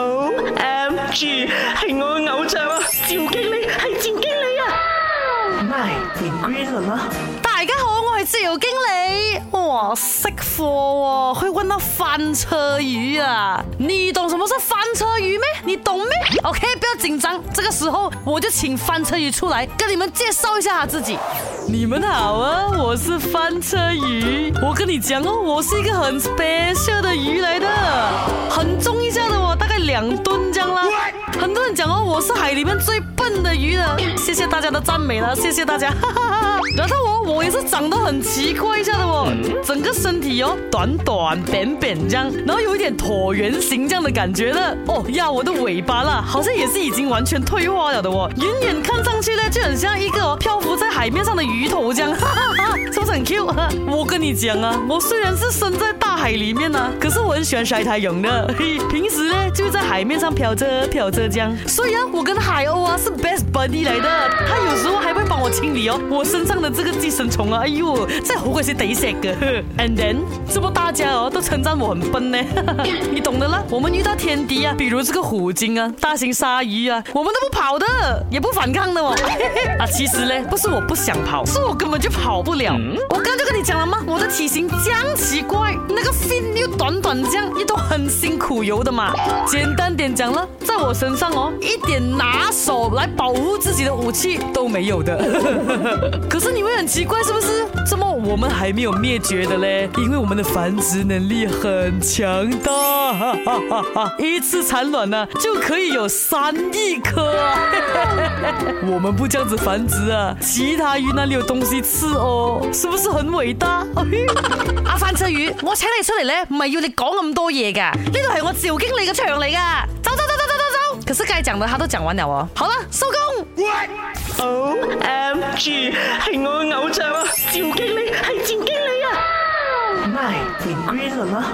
O M G，系我嘅偶像啊！赵经理系赵经理啊！My Green 啦！大家好，我系赵经理。哇，识货哦，去问到翻车鱼啊！你懂什么是翻车鱼咩？你懂咩？OK，不要紧张，这个时候我就请翻车鱼出来，跟你们介绍一下他自己。你们好啊，我是翻车鱼。我跟你讲哦，我是一个很 special 的鱼来的，很。两吨这样啦，很多人讲哦，我是海里面最笨的鱼了。谢谢大家的赞美了，谢谢大家。然后我我也是长得很奇怪一下的哦，整个身体哦短短扁扁这样，然后有一点椭圆形这样的感觉的哦。呀，我的尾巴啦，好像也是已经完全退化了的哦。远远看上去呢，就很像一个漂浮在海面上的鱼头这样。我跟你讲啊，我虽然是生在大海里面啊，可是我很喜欢晒太阳的。平时呢，就在海面上漂着漂着这样。所以啊，我跟海鸥啊是 best buddy 来的。他有时候还会帮我清理哦，我身上的这个寄生虫啊，哎呦，在活该是等死的。And then，这不大家哦都称赞我很笨呢，你懂得了。我们遇到天敌啊，比如这个虎鲸啊、大型鲨鱼啊，我们都不跑的，也不反抗的哦。啊，其实呢，不是我不想跑，是我根本就跑不了。刚就跟你讲了吗？我的体型这样奇怪，那个 fin 又短短这样，你都很辛苦游的嘛。简单点讲呢，在我身上哦，一点拿手来保护自己的武器都没有的。可是你会很奇怪是不是？怎么我们还没有灭绝的嘞？因为我们的繁殖能力很强大，一次产卵呢就可以有三亿颗。我们不这样子繁殖啊，其他鱼哪里有东西吃哦？是不是很伟大？阿番茄鱼，我请你出嚟咧，唔系要你讲咁多嘢噶，呢度系我赵经理嘅场嚟噶，走走走走走走走。其实计讲到下都讲完了喎，好啦，收工。o MG，系我嘅偶像啊，赵经理，系赵经理啊。唔 y green 了吗？